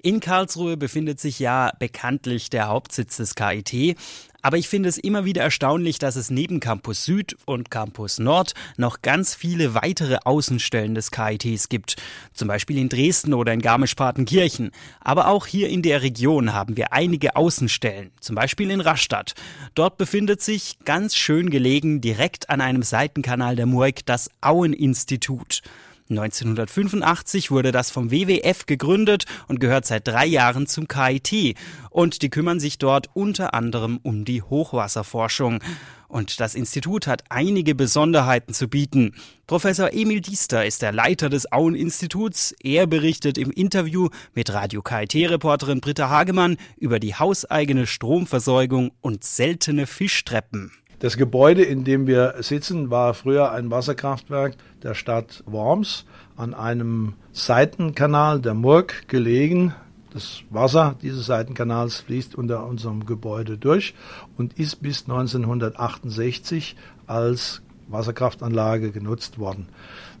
In Karlsruhe befindet sich ja bekanntlich der Hauptsitz des KIT. Aber ich finde es immer wieder erstaunlich, dass es neben Campus Süd und Campus Nord noch ganz viele weitere Außenstellen des KITs gibt. Zum Beispiel in Dresden oder in Garmisch-Partenkirchen. Aber auch hier in der Region haben wir einige Außenstellen. Zum Beispiel in Rastatt. Dort befindet sich, ganz schön gelegen, direkt an einem Seitenkanal der Murg, das Auen-Institut. 1985 wurde das vom WWF gegründet und gehört seit drei Jahren zum KIT. Und die kümmern sich dort unter anderem um die Hochwasserforschung. Und das Institut hat einige Besonderheiten zu bieten. Professor Emil Diester ist der Leiter des Auen-Instituts. Er berichtet im Interview mit Radio KIT-Reporterin Britta Hagemann über die hauseigene Stromversorgung und seltene Fischtreppen. Das Gebäude, in dem wir sitzen, war früher ein Wasserkraftwerk der Stadt Worms an einem Seitenkanal der Murg gelegen. Das Wasser dieses Seitenkanals fließt unter unserem Gebäude durch und ist bis 1968 als Wasserkraftanlage genutzt worden.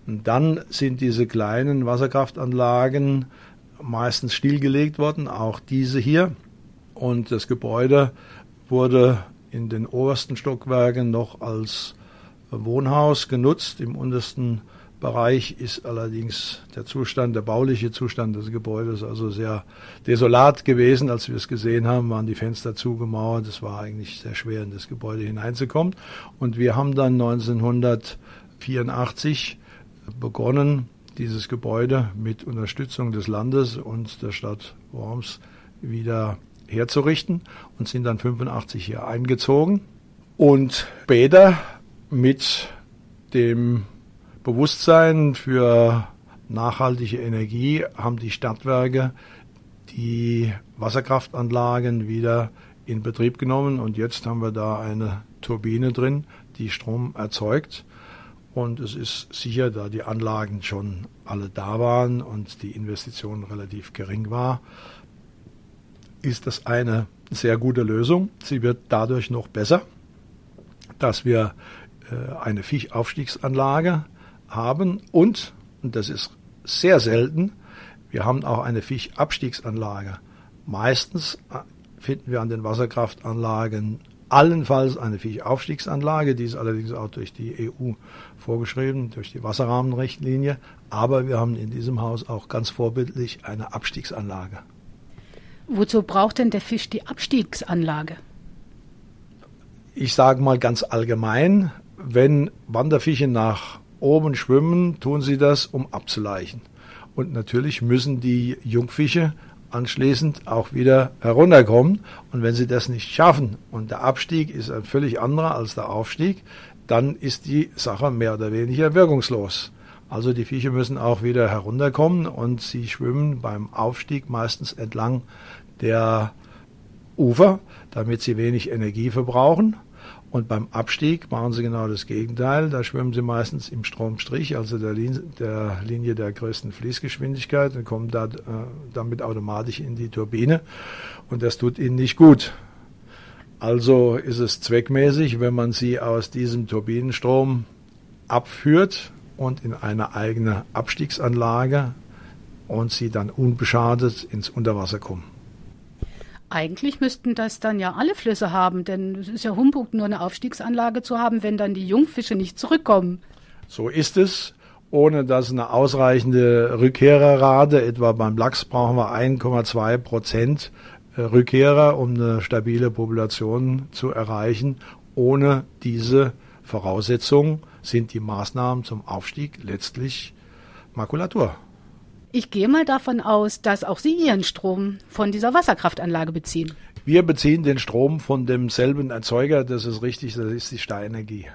Und dann sind diese kleinen Wasserkraftanlagen meistens stillgelegt worden, auch diese hier. Und das Gebäude wurde in den obersten Stockwerken noch als Wohnhaus genutzt. Im untersten Bereich ist allerdings der Zustand, der bauliche Zustand des Gebäudes also sehr desolat gewesen. Als wir es gesehen haben, waren die Fenster zugemauert. Es war eigentlich sehr schwer, in das Gebäude hineinzukommen. Und wir haben dann 1984 begonnen, dieses Gebäude mit Unterstützung des Landes und der Stadt Worms wieder herzurichten und sind dann 85 hier eingezogen. Und später mit dem Bewusstsein für nachhaltige Energie haben die Stadtwerke die Wasserkraftanlagen wieder in Betrieb genommen und jetzt haben wir da eine Turbine drin, die Strom erzeugt. Und es ist sicher, da die Anlagen schon alle da waren und die Investition relativ gering war, ist das eine sehr gute Lösung. Sie wird dadurch noch besser, dass wir äh, eine Fischaufstiegsanlage haben und, und das ist sehr selten, wir haben auch eine Fischabstiegsanlage. Meistens äh, finden wir an den Wasserkraftanlagen allenfalls eine Fischaufstiegsanlage, die ist allerdings auch durch die EU vorgeschrieben, durch die Wasserrahmenrichtlinie. Aber wir haben in diesem Haus auch ganz vorbildlich eine Abstiegsanlage. Wozu braucht denn der Fisch die Abstiegsanlage? Ich sage mal ganz allgemein, wenn Wanderfische nach oben schwimmen, tun sie das, um abzuleichen. Und natürlich müssen die Jungfische anschließend auch wieder herunterkommen. Und wenn sie das nicht schaffen und der Abstieg ist ein völlig anderer als der Aufstieg, dann ist die Sache mehr oder weniger wirkungslos. Also die Fische müssen auch wieder herunterkommen und sie schwimmen beim Aufstieg meistens entlang der Ufer, damit sie wenig Energie verbrauchen. Und beim Abstieg machen sie genau das Gegenteil. Da schwimmen sie meistens im Stromstrich, also der, Linie der, Linie der größten Fließgeschwindigkeit und kommen da, äh, damit automatisch in die Turbine. Und das tut ihnen nicht gut. Also ist es zweckmäßig, wenn man sie aus diesem Turbinenstrom abführt und in eine eigene Abstiegsanlage und sie dann unbeschadet ins Unterwasser kommen. Eigentlich müssten das dann ja alle Flüsse haben, denn es ist ja Humbug, nur eine Aufstiegsanlage zu haben, wenn dann die Jungfische nicht zurückkommen. So ist es. Ohne dass eine ausreichende Rückkehrerrate, etwa beim Lachs brauchen wir 1,2 Prozent äh, Rückkehrer, um eine stabile Population zu erreichen. Ohne diese Voraussetzung sind die Maßnahmen zum Aufstieg letztlich Makulatur. Ich gehe mal davon aus, dass auch Sie Ihren Strom von dieser Wasserkraftanlage beziehen. Wir beziehen den Strom von demselben Erzeuger, das ist richtig, das ist die Steinenergie.